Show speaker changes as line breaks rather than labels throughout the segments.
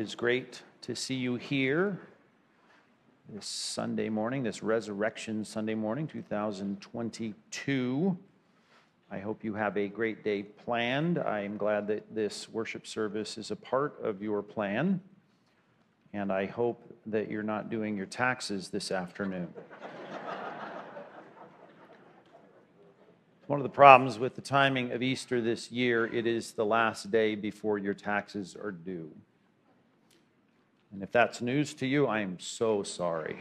is great to see you here this Sunday morning, this Resurrection Sunday morning, 2022. I hope you have a great day planned. I am glad that this worship service is a part of your plan. And I hope that you're not doing your taxes this afternoon. One of the problems with the timing of Easter this year, it is the last day before your taxes are due. And if that's news to you, I am so sorry.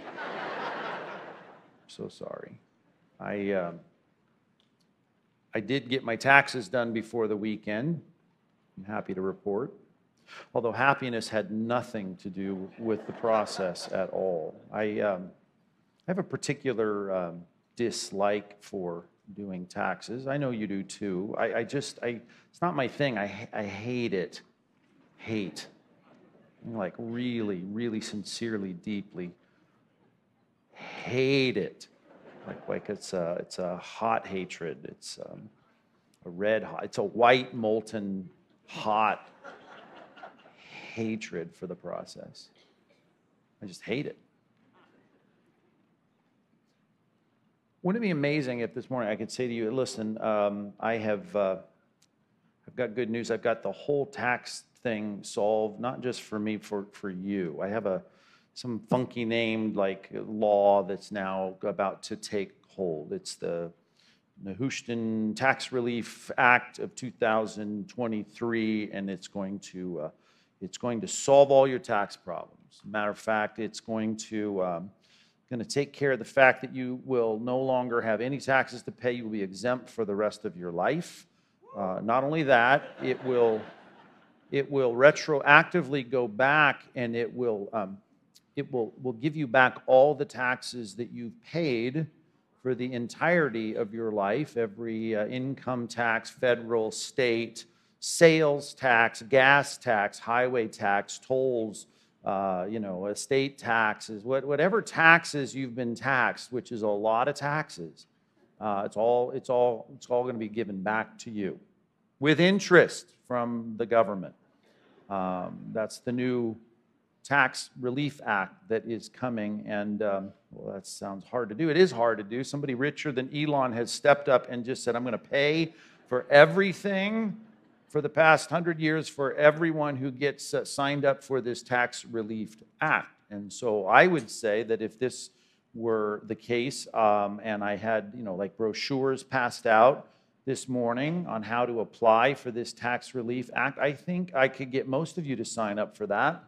so sorry. I, uh, I did get my taxes done before the weekend. I'm happy to report. Although happiness had nothing to do with the process at all. I, um, I have a particular um, dislike for doing taxes. I know you do too. I, I just, I, it's not my thing. I, I hate it. Hate like really, really sincerely, deeply hate it. Like, like it's a, it's a hot hatred. It's um, a red hot, it's a white, molten, hot hatred for the process. I just hate it. Wouldn't it be amazing if this morning I could say to you, listen, um, I have, uh, I've got good news. I've got the whole tax thing solved, not just for me, for, for you. I have a some funky named like law that's now about to take hold. It's the Nehushtan Tax Relief Act of 2023, and it's going to uh, it's going to solve all your tax problems. Matter of fact, it's going to um, going to take care of the fact that you will no longer have any taxes to pay. You will be exempt for the rest of your life. Uh, not only that, it will it will retroactively go back and it will, um, it will, will give you back all the taxes that you've paid for the entirety of your life every uh, income tax, federal, state, sales tax, gas tax, highway tax, tolls. Uh, you know, estate taxes, what, whatever taxes you've been taxed, which is a lot of taxes, uh, it's all it's all it's all going to be given back to you with interest from the government. Um, that's the new Tax Relief Act that is coming, and um, well, that sounds hard to do. It is hard to do. Somebody richer than Elon has stepped up and just said, I'm going to pay for everything for the past hundred years for everyone who gets uh, signed up for this Tax Relief Act. And so I would say that if this were the case, um, and I had, you know, like brochures passed out, this morning on how to apply for this Tax Relief Act. I think I could get most of you to sign up for that.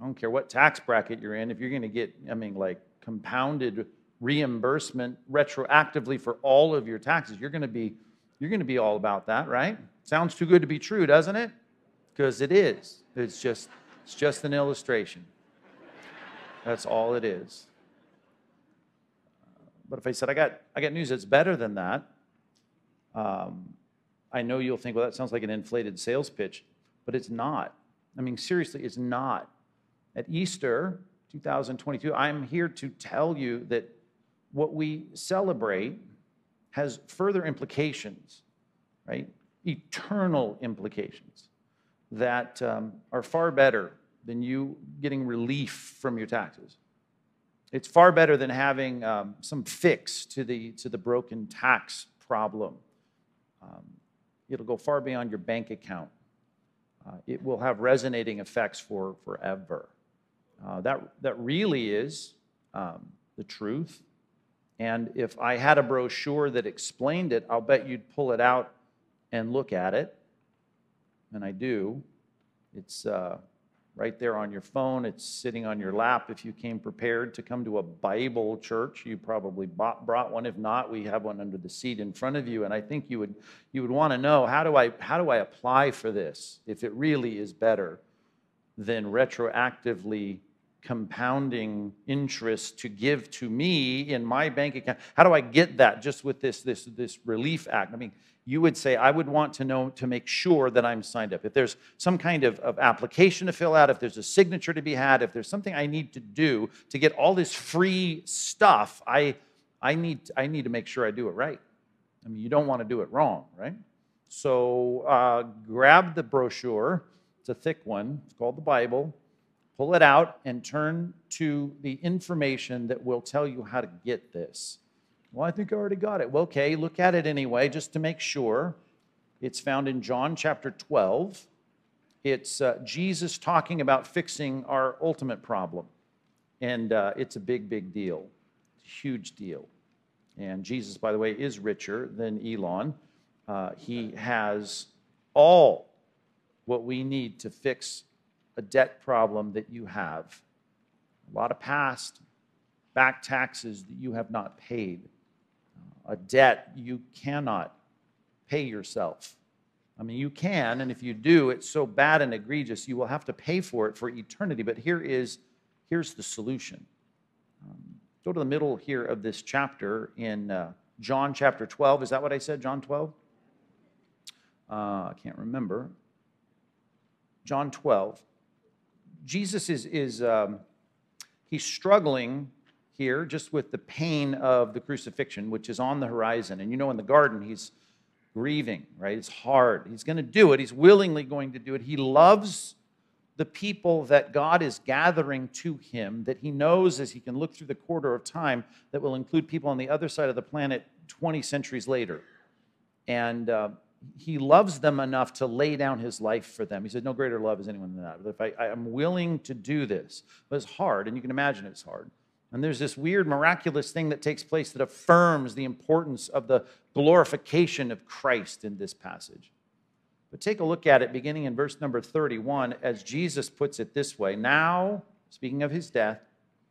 I don't care what tax bracket you're in. If you're going to get, I mean, like compounded reimbursement retroactively for all of your taxes, you're going to be you're going to be all about that, right? Sounds too good to be true, doesn't it? Because it is. It's just it's just an illustration. That's all it is. But if I said I got I got news that's better than that, um, I know you'll think, well, that sounds like an inflated sales pitch, but it's not. I mean, seriously, it's not. At Easter 2022, I'm here to tell you that what we celebrate has further implications, right? Eternal implications that um, are far better than you getting relief from your taxes. It's far better than having um, some fix to the, to the broken tax problem. Um, it'll go far beyond your bank account. Uh, it will have resonating effects for forever. Uh, that, that really is um, the truth. And if I had a brochure that explained it, I'll bet you'd pull it out and look at it. And I do. It's, uh, right there on your phone. It's sitting on your lap. If you came prepared to come to a Bible church, you probably bought, brought one. If not, we have one under the seat in front of you. And I think you would, you would want to know how do, I, how do I apply for this if it really is better than retroactively compounding interest to give to me in my bank account? How do I get that just with this, this, this relief act? I mean, you would say, I would want to know to make sure that I'm signed up. If there's some kind of, of application to fill out, if there's a signature to be had, if there's something I need to do to get all this free stuff, I, I, need, I need to make sure I do it right. I mean, you don't want to do it wrong, right? So uh, grab the brochure It's a thick one. It's called the Bible. Pull it out and turn to the information that will tell you how to get this. Well, I think I already got it. Well, okay, look at it anyway, just to make sure. It's found in John chapter 12. It's uh, Jesus talking about fixing our ultimate problem. And uh, it's a big, big deal. Huge deal. And Jesus, by the way, is richer than Elon. Uh, he has all what we need to fix a debt problem that you have. A lot of past back taxes that you have not paid, a debt you cannot pay yourself. I mean, you can, and if you do, it's so bad and egregious, you will have to pay for it for eternity. But here is here's the solution. Um, go to the middle here of this chapter in uh, John chapter 12. Is that what I said? John 12? Uh, I can't remember. John 12. Jesus is, is um, he's struggling here just with the pain of the crucifixion, which is on the horizon. And you know, in the garden, he's grieving, right? It's hard. He's going to do it. He's willingly going to do it. He loves the people that God is gathering to him, that he knows as he can look through the quarter of time that will include people on the other side of the planet 20 centuries later. And uh, he loves them enough to lay down his life for them. He said, No greater love is anyone than that. But if I, I'm willing to do this, but it's hard, and you can imagine it's hard. And there's this weird, miraculous thing that takes place that affirms the importance of the glorification of Christ in this passage. But take a look at it beginning in verse number 31 as Jesus puts it this way Now, speaking of his death,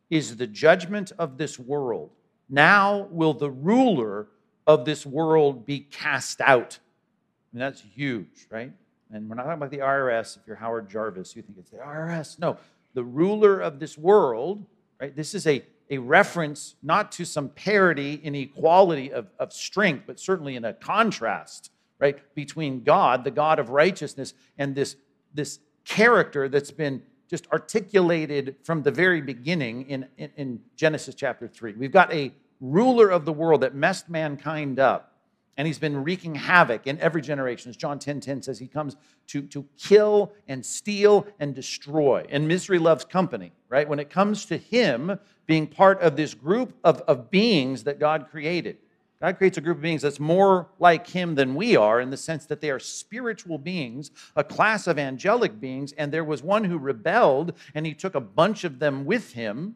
is the judgment of this world. Now will the ruler of this world be cast out. I mean, that's huge, right? And we're not talking about the IRS. If you're Howard Jarvis, you think it's the IRS. No, the ruler of this world, right? This is a, a reference not to some parity in equality of, of strength, but certainly in a contrast, right, between God, the God of righteousness, and this, this character that's been just articulated from the very beginning in, in, in Genesis chapter 3. We've got a ruler of the world that messed mankind up and he's been wreaking havoc in every generation. As John 10 10 says, he comes to, to kill and steal and destroy. And misery loves company, right? When it comes to him being part of this group of, of beings that God created, God creates a group of beings that's more like him than we are in the sense that they are spiritual beings, a class of angelic beings, and there was one who rebelled and he took a bunch of them with him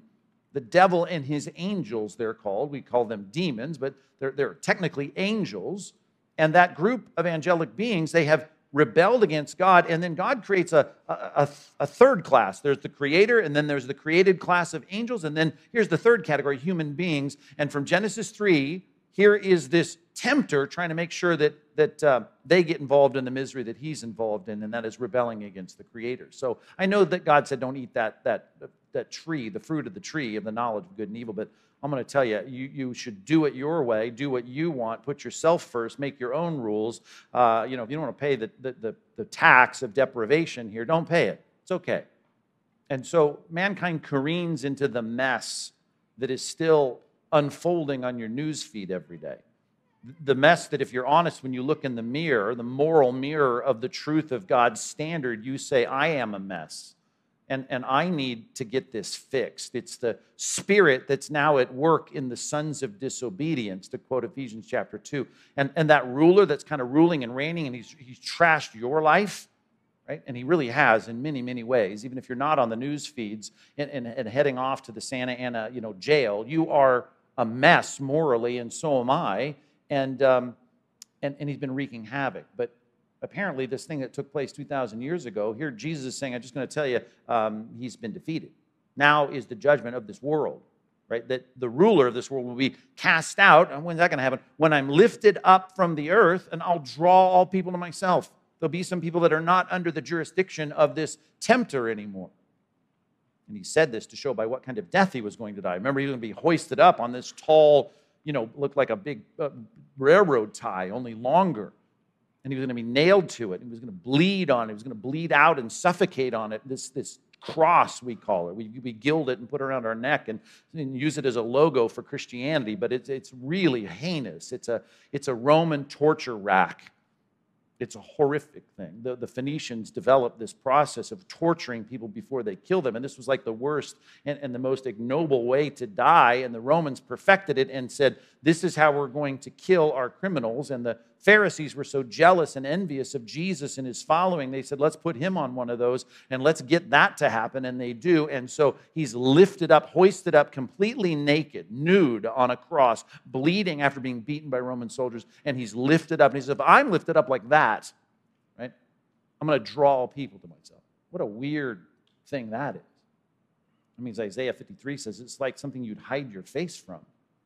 the devil and his angels, they're called. We call them demons, but they're, they're technically angels. And that group of angelic beings, they have rebelled against God, and then God creates a, a, a, third class. There's the creator, and then there's the created class of angels, and then here's the third category human beings. And from Genesis 3, here is this tempter trying to make sure that, that uh, they get involved in the misery that he's involved in, and that is rebelling against the creator. So I know that God said, don't eat that, that that tree, the fruit of the tree of the knowledge of good and evil. But I'm going to tell you, you, you should do it your way, do what you want, put yourself first, make your own rules. Uh, you know, if you don't want to pay the, the, the, the tax of deprivation here, don't pay it. It's okay. And so mankind careens into the mess that is still unfolding on your news feed every day. The mess that, if you're honest, when you look in the mirror, the moral mirror of the truth of God's standard, you say, I am a mess and, and I need to get this fixed. It's the spirit that's now at work in the sons of disobedience, to quote Ephesians chapter 2. And, and that ruler that's kind of ruling and reigning, and he's, he's trashed your life, right? And he really has in many, many ways. Even if you're not on the news feeds and, and, and heading off to the Santa Ana you know, jail, you are a mess morally, and so am I. And, um, and, and he's been wreaking havoc. But apparently this thing that took place 2,000 years ago, here Jesus is saying, I'm just going to tell you, um, he's been defeated. Now is the judgment of this world, right? That the ruler of this world will be cast out. And when's that going to happen? When I'm lifted up from the earth and I'll draw all people to myself. There'll be some people that are not under the jurisdiction of this tempter anymore. And he said this to show by what kind of death he was going to die. Remember, he was going to be hoisted up on this tall, you know, looked like a big uh, railroad tie, only longer and he was going to be nailed to it. He was going to bleed on it. He was going to bleed out and suffocate on it. This, this cross, we call it. We, we gild it and put it around our neck and, and use it as a logo for Christianity, but it's, it's really heinous. It's a, it's a Roman torture rack. It's a horrific thing. The, the Phoenicians developed this process of torturing people before they kill them, and this was like the worst and, and the most ignoble way to die. And the Romans perfected it and said, This is how we're going to kill our criminals. And the Pharisees were so jealous and envious of Jesus and his following, they said, Let's put him on one of those and let's get that to happen. And they do. And so he's lifted up, hoisted up, completely naked, nude on a cross, bleeding after being beaten by Roman soldiers. And he's lifted up. And he says, If I'm lifted up like that, right? I'm going to draw people to myself. What a weird thing that is. That means Isaiah 53 says it's like something you'd hide your face from.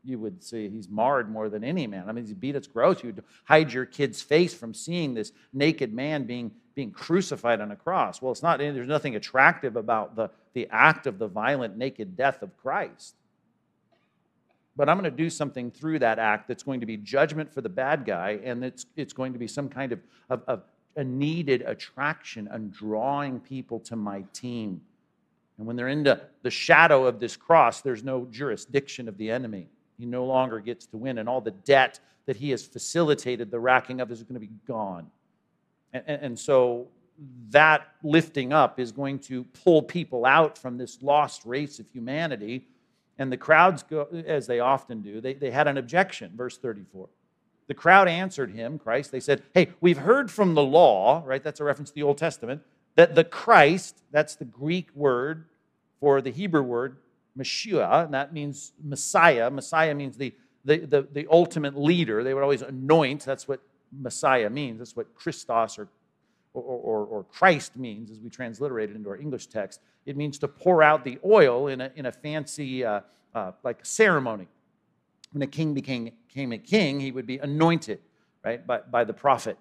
You would say he's marred more than any man. I mean, he's beat, it's gross. You'd hide your kid's face from seeing this naked man being, being crucified on a cross. Well, it's not, there's nothing attractive about the, the act of the violent, naked death of Christ but I'm going to do something through that act that's going to be judgment for the bad guy, and it's, it's going to be some kind of, of, of a needed attraction and drawing people to my team. And when they're into the shadow of this cross, there's no jurisdiction of the enemy. He no longer gets to win, and all the debt that he has facilitated the racking of is going to be gone. And, and, and so that lifting up is going to pull people out from this lost race of humanity and the crowds, go, as they often do, they, they had an objection. Verse 34. The crowd answered him, Christ. They said, Hey, we've heard from the law, right? That's a reference to the Old Testament, that the Christ, that's the Greek word for the Hebrew word, Messiah, and that means Messiah. Messiah means the, the, the, the ultimate leader. They would always anoint. That's what Messiah means. That's what Christos or or, or, or, Christ means, as we transliterate it into our English text. It means to pour out the oil in a, in a fancy, uh, uh, like ceremony. When a king became, became a king, he would be anointed, right, by, by the prophet.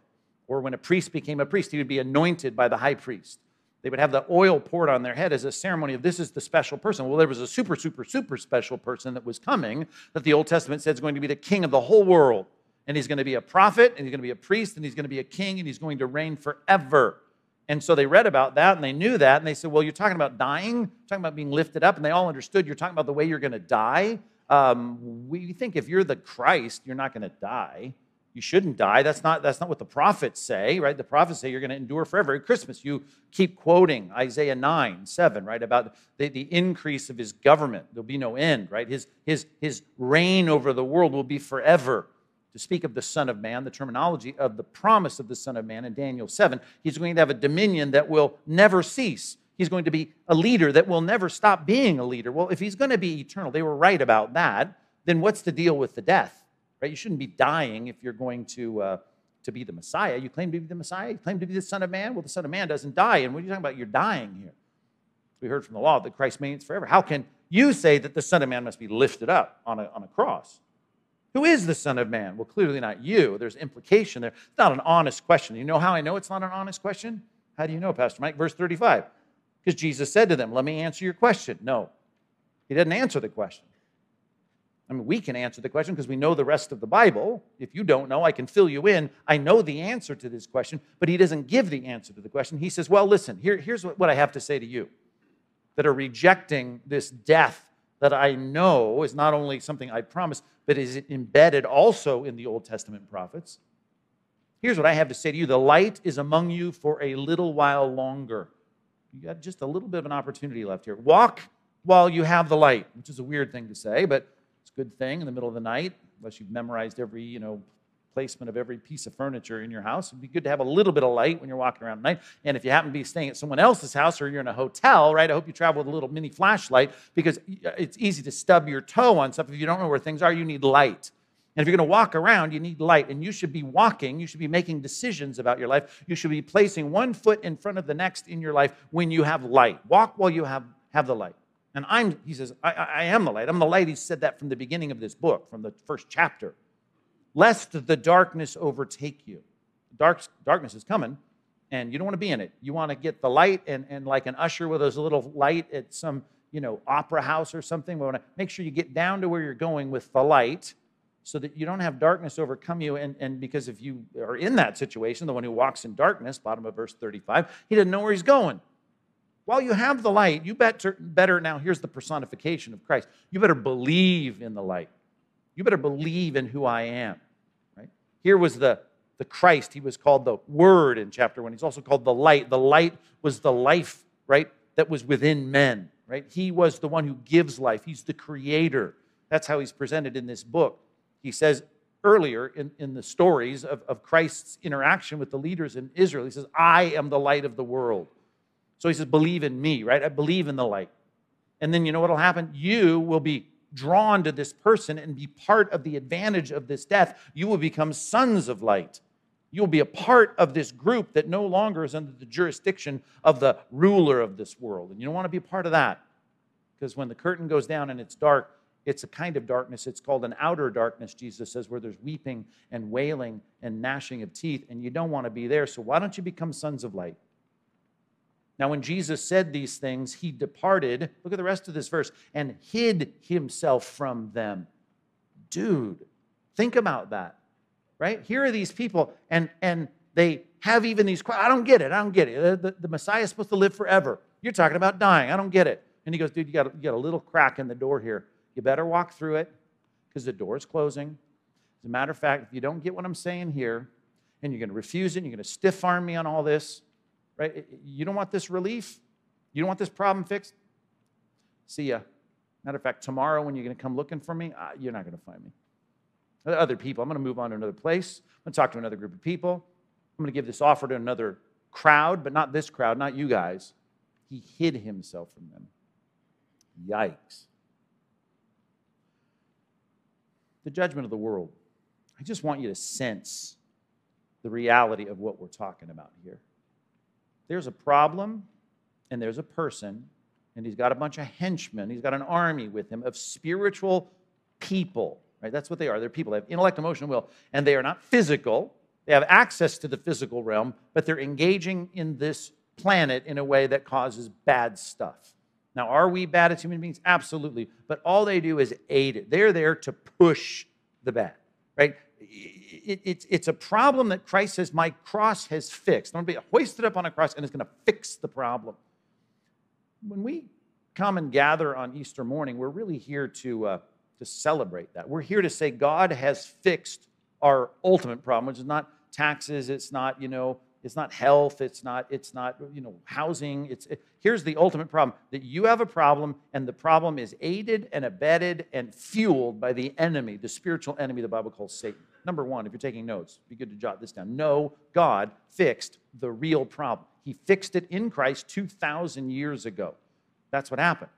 Or when a priest became a priest, he would be anointed by the high priest. They would have the oil poured on their head as a ceremony of this is the special person. Well, there was a super, super, super special person that was coming that the Old Testament said is going to be the king of the whole world and he's going to be a prophet, and he's going to be a priest, and he's going to be a king, and he's going to reign forever. And so they read about that and they knew that. And they said, Well, you're talking about dying, talking about being lifted up. And they all understood you're talking about the way you're going to die. Um, we think if you're the Christ, you're not going to die. You shouldn't die. That's not, that's not what the prophets say, right? The prophets say you're going to endure forever. At Christmas, you keep quoting Isaiah 9, 7, right? About the, the increase of his government. There'll be no end, right? His, his, his reign over the world will be forever to speak of the Son of Man, the terminology of the promise of the Son of Man in Daniel 7. He's going to have a dominion that will never cease. He's going to be a leader that will never stop being a leader. Well, if he's going to be eternal, they were right about that, then what's the deal with the death? Right? You shouldn't be dying if you're going to, uh, to be the Messiah. You claim to be the Messiah? You claim to be the Son of Man? Well, the Son of Man doesn't die. And what are you talking about? You're dying here. We heard from the law that Christ reigns forever. How can you say that the Son of Man must be lifted up on a, on a cross? Who is the Son of Man? Well, clearly not you. There's implication there. It's not an honest question. You know how I know it's not an honest question? How do you know, Pastor Mike? Verse 35. Because Jesus said to them, Let me answer your question. No, he didn't answer the question. I mean, we can answer the question because we know the rest of the Bible. If you don't know, I can fill you in. I know the answer to this question, but he doesn't give the answer to the question. He says, Well, listen, here, here's what, I have to say to you that are rejecting this death that I know is not only something I promise, but is embedded also in the Old Testament prophets. Here's what I have to say to you the light is among you for a little while longer. You got just a little bit of an opportunity left here. Walk while you have the light, which is a weird thing to say, but it's a good thing in the middle of the night, unless you've memorized every, you know, placement of every piece of furniture in your house. It'd be good to have a little bit of light when you're walking around at night. And if you happen to be staying at someone else's house or you're in a hotel, right, I hope you travel with a little mini flashlight because uh, it's easy to stub your toe on stuff. If you don't know where things are, you need light. And if you're going to walk around, you need light. And you should be walking, you should be making decisions about your life. You should be placing one foot in front of the next in your life when you have light. Walk while you have, have the light. And I'm, he says, I, I am the light. I'm the light. He said that from the beginning of this book, from the first chapter lest the darkness overtake you. Dark, darkness is coming, and you don't want to be in it. You want to get the light, and, and like an usher with a little light at some you know opera house or something. We want to make sure you get down to where you're going with the light so that you don't have darkness overcome you. And, and because if you are in that situation, the one who walks in darkness, bottom of verse 35, he doesn't know where he's going. While you have the light, you better, better now, here's the personification of Christ. You better believe in the light. You better believe in who I am. Right? Here was the the Christ. He was called the Word in chapter one. He's also called the light. The light was the life, right, that was within men, right? He was the one who gives life. He's the creator. That's how he's presented in this book. He says earlier in, in the stories of, of Christ's interaction with the leaders in Israel, he says, I am the light of the world. So he says, believe in me, right? I believe in the light. And then you know what will happen? You will be drawn to this person and be part of the advantage of this death. You will become sons of light. You'll be a part of this group that no longer is under the jurisdiction of the ruler of this world. And you don't want to be a part of that. Because when the curtain goes down and it's dark, it's a kind of darkness. It's called an outer darkness, Jesus says, where there's weeping and wailing and gnashing of teeth, and you don't want to be there. So why don't you become sons of light? Now, when Jesus said these things, he departed. Look at the rest of this verse and hid himself from them. Dude, think about that, right? Here are these people, and, and they have even these. I don't get it. I don't get it. The, the Messiah is supposed to live forever. You're talking about dying. I don't get it. And he goes, dude, you got, you got a little crack in the door here. You better walk through it because the door is closing. As a matter of fact, if you don't get what I'm saying here, and you're going to refuse it, and you're going to stiff arm me on all this, right? You don't want this relief? You don't want this problem fixed? See ya. Matter of fact, tomorrow when you're going to come looking for me, uh, you're not going to find me. Other people, I'm going to move on to another place. I'm going to talk to another group of people. I'm going to give this offer to another crowd, but not this crowd, not you guys. He hid himself from them. Yikes. The judgment of the world. I just want you to sense the reality of what we're talking about here there's a problem and there's a person, and he's got a bunch of henchmen. He's got an army with him of spiritual people, right? That's what they are. They're people. They have intellect, emotion, will, and they are not physical. They have access to the physical realm, but they're engaging in this planet in a way that causes bad stuff. Now, are we bad as human beings? Absolutely. But all they do is aid it. They're there to push the bad, right? It, it's, it's a problem that Christ says, My cross has fixed. I'm going to be hoisted up on a cross and it's going to fix the problem. When we come and gather on Easter morning, we're really here to, uh, to celebrate that. We're here to say God has fixed our ultimate problem, which is not taxes, it's not, you know, it's not health, it's not, it's not, you know, housing. It's it, here's the ultimate problem that you have a problem, and the problem is aided and abetted and fueled by the enemy, the spiritual enemy the Bible calls Satan. Number one, if you're taking notes, be good to jot this down. No, God fixed the real problem. He fixed it in Christ 2,000 years ago. That's what happened.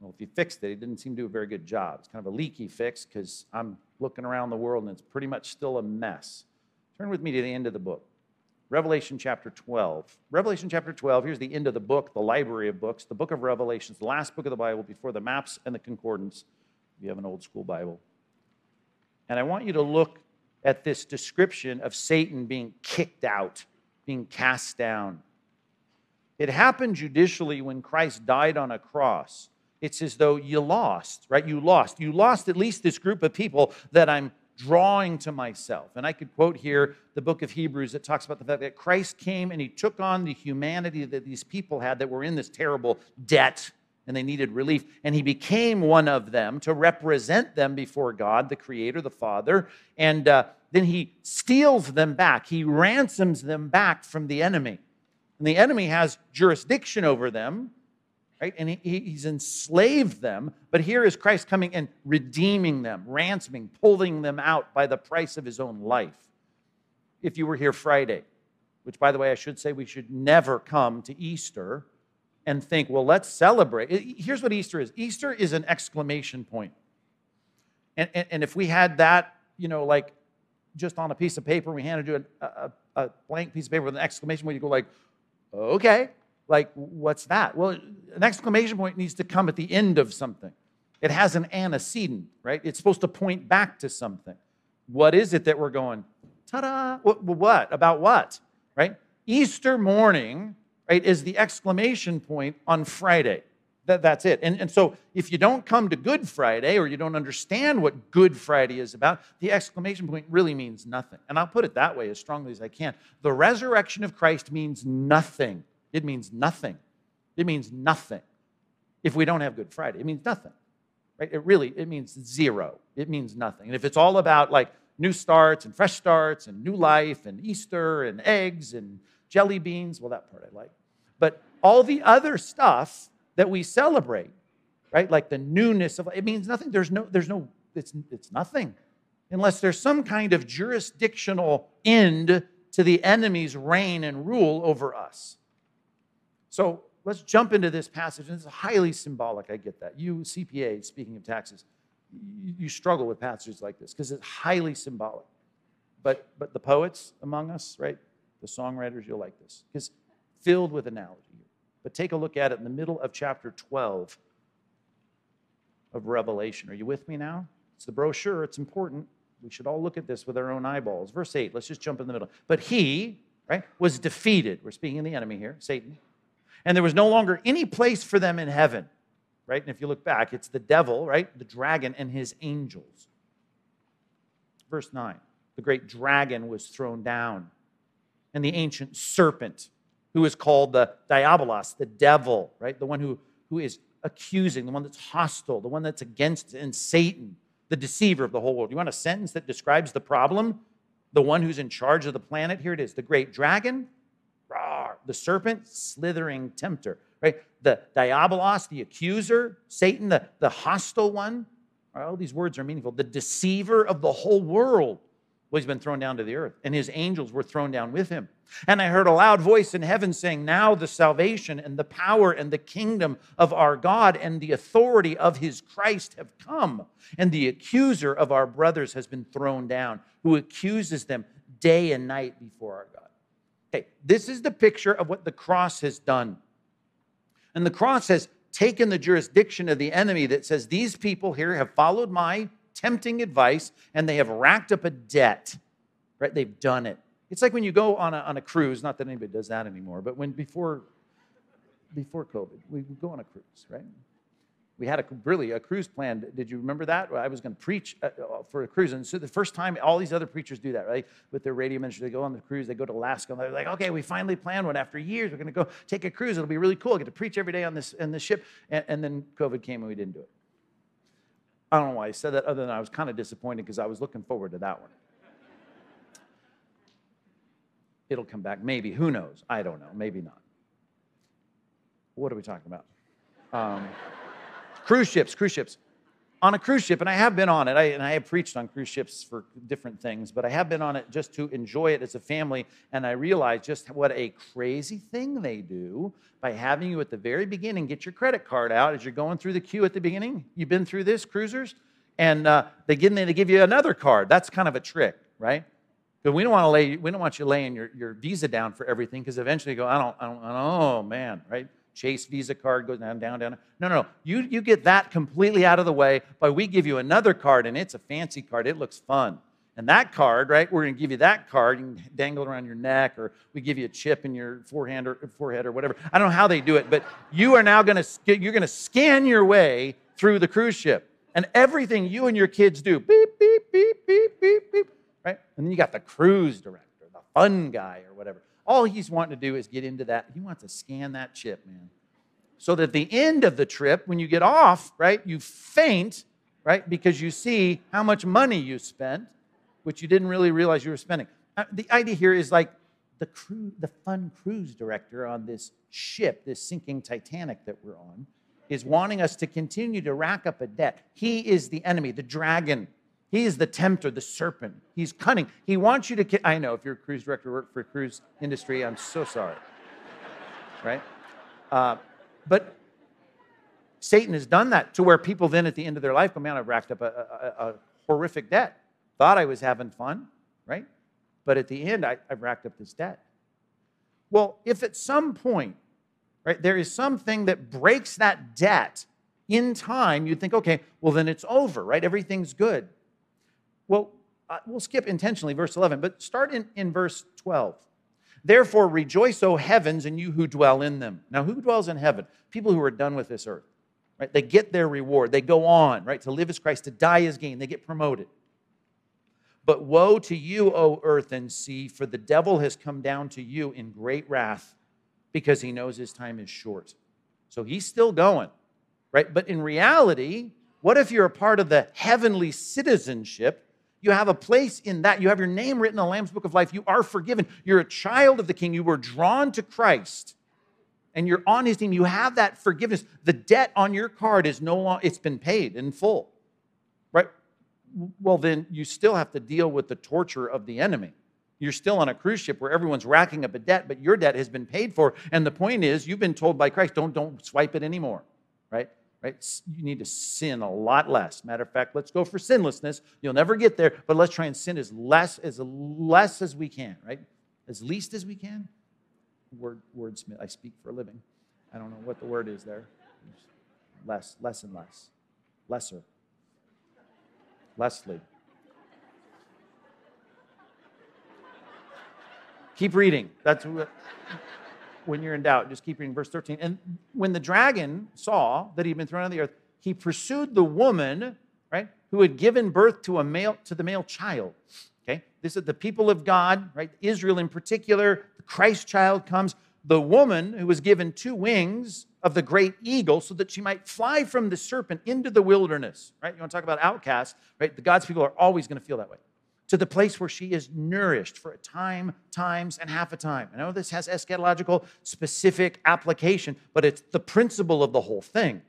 Well, if he fixed it, he didn't seem to do a very good job. It's kind of a leaky fix because I'm looking around the world and it's pretty much still a mess. Turn with me to the end of the book. Revelation chapter 12. Revelation chapter 12, here's the end of the book, the library of books, the book of Revelations, the last book of the Bible before the maps and the concordance, if you have an old school Bible. And I want you to look at this description of Satan being kicked out, being cast down. It happened judicially when Christ died on a cross. It's as though you lost, right? You lost. You lost at least this group of people that I'm drawing to myself. And I could quote here the book of Hebrews that talks about the fact that Christ came and he took on the humanity that these people had that were in this terrible debt and they needed relief. And he became one of them to represent them before God, the Creator, the Father. And uh, then he steals them back, he ransoms them back from the enemy. And the enemy has jurisdiction over them, right? And he, he's enslaved them. But here is Christ coming and redeeming them, ransoming, pulling them out by the price of his own life. If you were here Friday, which by the way, I should say we should never come to Easter and think, well, let's celebrate. Here's what Easter is Easter is an exclamation point. And, and, and if we had that, you know, like just on a piece of paper, we handed you a, a, a blank piece of paper with an exclamation point, you go like, okay, like what's that? Well, an exclamation point needs to come at the end of something. It has an antecedent, right? It's supposed to point back to something. What is it that we're going, ta-da? What, what? About what? Right? Easter morning right, is the exclamation point on Friday. That, that's it. And, and so if you don't come to Good Friday or you don't understand what Good Friday is about, the exclamation point really means nothing. And I'll put it that way as strongly as I can. The resurrection of Christ means nothing. It means nothing. It means nothing if we don't have Good Friday. It means nothing. Right? It really, it means zero. It means nothing. And if it's all about like new starts and fresh starts and new life and Easter and eggs and jelly beans. Well, that part I like. But all the other stuff that we celebrate, right? Like the newness of it means nothing. There's no, there's no, it's, it's nothing unless there's some kind of jurisdictional end to the enemy's reign and rule over us. So let's jump into this passage. And it's highly symbolic. I get that. You, CPA, speaking of taxes, you struggle with passages like this because it's highly symbolic. But, but the poets among us, right? The songwriters, you'll like this because filled with analogy. But take a look at it in the middle of chapter 12 of Revelation. Are you with me now? It's the brochure, it's important. We should all look at this with our own eyeballs. Verse 8, let's just jump in the middle. But he, right, was defeated. We're speaking of the enemy here, Satan. And there was no longer any place for them in heaven right? And if you look back, it's the devil, right? The dragon and his angels. Verse 9 the great dragon was thrown down, and the ancient serpent, who is called the diabolos, the devil, right? The one who, who is accusing, the one that's hostile, the one that's against, and Satan, the deceiver of the whole world. You want a sentence that describes the problem? The one who's in charge of the planet? Here it is the great dragon, the serpent, slithering tempter right? The diabolos, the accuser, Satan, the, the hostile one. All these words are meaningful. The deceiver of the whole world. Well, he's been thrown down to the earth, and his angels were thrown down with him. And I heard a loud voice in heaven saying, Now the salvation and the power and the kingdom of our God and the authority of his Christ have come. And the accuser of our brothers has been thrown down, who accuses them day and night before our God. Okay, this is the picture of what the cross has done. And the cross has taken the jurisdiction of the enemy that says, These people here have followed my tempting advice and they have racked up a debt, right? They've done it. It's like when you go on a, on a cruise, not that anybody does that anymore, but when before, before COVID, we would go on a cruise, right? we had a really a cruise plan. Did you remember that? I was going to preach uh, uh, for a cruise, and so the first time, all these other preachers do that, right? With their radio ministry, they go on the cruise. They go to Alaska, and they're like, "Okay, we finally planned one. After years, we're going to go take a cruise. It'll be really cool. I get to preach every day on this in this ship." And, and then COVID came, and we didn't do it. I don't know why I said that, other than I was kind of disappointed because I was looking forward to that one. It'll come back, maybe. Who knows? I don't know. Maybe not. What are we talking about? Um, Cruise ships, cruise ships. On a cruise ship, and I have been on it, I, and I have preached on cruise ships for different things, but I have been on it just to enjoy it as a family, and I realized just what a crazy thing they do by having you at the very beginning get your credit card out as you're going through the queue at the beginning. You've been through this, cruisers? And uh, they, give, they give you another card. That's kind of a trick, right? Because we don't want to lay, we don't want you laying your, your visa down for everything, because eventually you go, I don't, I don't, oh man, right? Chase Visa card goes down, down, down. No, no, no. You, you get that completely out of the way, but we give you another card, and it's a fancy card. It looks fun. And that card, right, we're going to give you that card. You can dangle it around your neck, or we give you a chip in your forehead or, forehead or whatever. I don't know how they do it, but you are now going to, you're going to scan your way through the cruise ship. And everything you and your kids do, beep, beep, beep, beep, beep, beep, right? And then you got the cruise director, the fun guy, or whatever. All he's wanting to do is get into that. He wants to scan that chip, man. So that at the end of the trip, when you get off, right, you faint, right, because you see how much money you spent, which you didn't really realize you were spending. Uh, the idea here is like the crew, the fun cruise director on this ship, this sinking Titanic that we're on, is wanting us to continue to rack up a debt. He is the enemy, the dragon he is the tempter, the serpent. He's cunning. He wants you to. I know if you're a cruise director, work for a cruise industry, I'm so sorry. Right? Uh, but Satan has done that to where people then at the end of their life go, man, I've racked up a, a, a horrific debt. Thought I was having fun, right? But at the end, I, I've racked up this debt. Well, if at some point, right, there is something that breaks that debt in time, you'd think, okay, well, then it's over, right? Everything's good. Well, uh, we'll skip intentionally verse 11, but start in, in verse 12. Therefore, rejoice, O heavens, and you who dwell in them. Now, who dwells in heaven? People who are done with this earth, right? They get their reward. They go on, right? To live as Christ, to die as gain. They get promoted. But woe to you, O earth and sea, for the devil has come down to you in great wrath because he knows his time is short. So he's still going, right? But in reality, what if you're a part of the heavenly citizenship You have a place in that. You have your name written in the Lamb's Book of Life. You are forgiven. You're a child of the King. You were drawn to Christ and you're on his team. You have that forgiveness. The debt on your card is no longer, it's been paid in full, right? Well, then you still have to deal with the torture of the enemy. You're still on a cruise ship where everyone's racking up a debt, but your debt has been paid for. And the point is, you've been told by Christ, don't, don't swipe it anymore, right? Right? You need to sin a lot less. Matter of fact, let's go for sinlessness. You'll never get there, but let's try and sin as less as less as we can, right? As least as we can. Word wordsmith. I speak for a living. I don't know what the word is there. Less, less and less. Lesser. Leslie. Keep reading. That's what when you're in doubt, just keep reading verse 13. And when the dragon saw that he'd been thrown on the earth, he pursued the woman, right, who had given birth to a male to the male child. Okay? This is the people of God, right? Israel in particular, the Christ child comes. The woman who was given two wings of the great eagle so that she might fly from the serpent into the wilderness, right? You want to talk about outcasts, right? The God's people are always going to feel that way to the place where she is nourished for a time, times, and half a time. I know this has eschatological specific application, but it's the principle of the whole thing,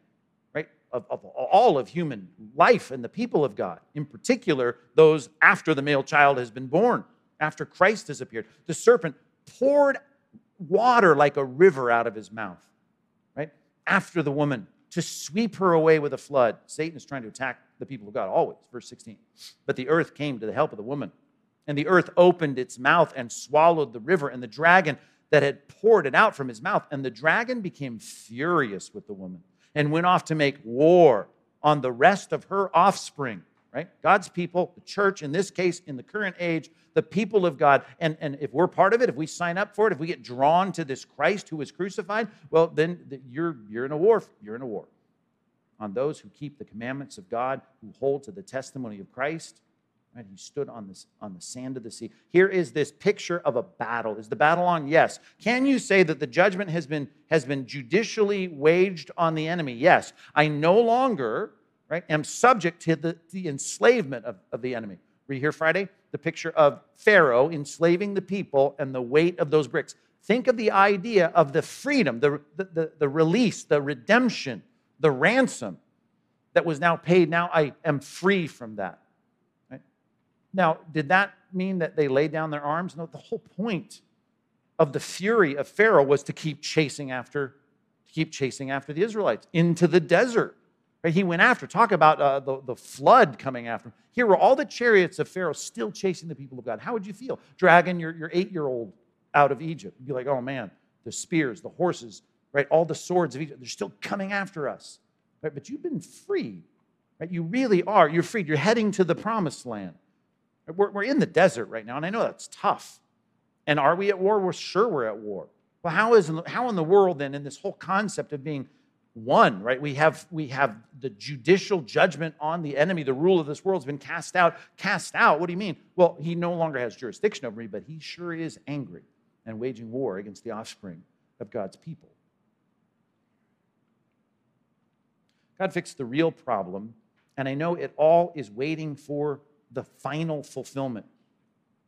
right? Of, of all of human life and the people of God, in particular, those after the male child has been born, after Christ has appeared. The serpent poured water like a river out of his mouth, right? After the woman to sweep her away with a flood. Satan is trying to attack the people of God always. Verse 16. But the earth came to the help of the woman, and the earth opened its mouth and swallowed the river and the dragon that had poured it out from his mouth. And the dragon became furious with the woman and went off to make war on the rest of her offspring. Right? God's people, the church, in this case, in the current age, the people of God. And, and if we're part of it, if we sign up for it, if we get drawn to this Christ who was crucified, well, then you're, you're in a war. You're in a war. On those who keep the commandments of God, who hold to the testimony of Christ. Right? He stood on, this, on the sand of the sea. Here is this picture of a battle. Is the battle on? Yes. Can you say that the judgment has been, has been judicially waged on the enemy? Yes. I no longer right, am subject to the, the enslavement of, of the enemy. Were you here Friday? The picture of Pharaoh enslaving the people and the weight of those bricks. Think of the idea of the freedom, the, the, the, release, the redemption, the ransom that was now paid. Now I am free from that. Right? Now, did that mean that they laid down their arms? No, the whole point of the fury of Pharaoh was to keep chasing after, to keep chasing after the Israelites into the desert. Right? He went after. Talk about uh, the, the flood coming after him. Here were all the chariots of Pharaoh still chasing the people of God. How would you feel? Dragging your, your eight year old out of Egypt. You'd be like, oh man, the spears, the horses, right? All the swords of Egypt, they're still coming after us. Right? But you've been freed. Right? You really are. You're freed. You're heading to the promised land. We're, we're in the desert right now, and I know that's tough. And are we at war? We're sure we're at war. Well, how, is, how in the world then, in this whole concept of being one, right? We have, we have the judicial judgment on the enemy. The rule of this world has been cast out. Cast out, what do you mean? Well, he no longer has jurisdiction over me, but he sure is angry and waging war against the offspring of God's people. God fixed the real problem, and I know it all is waiting for the final fulfillment,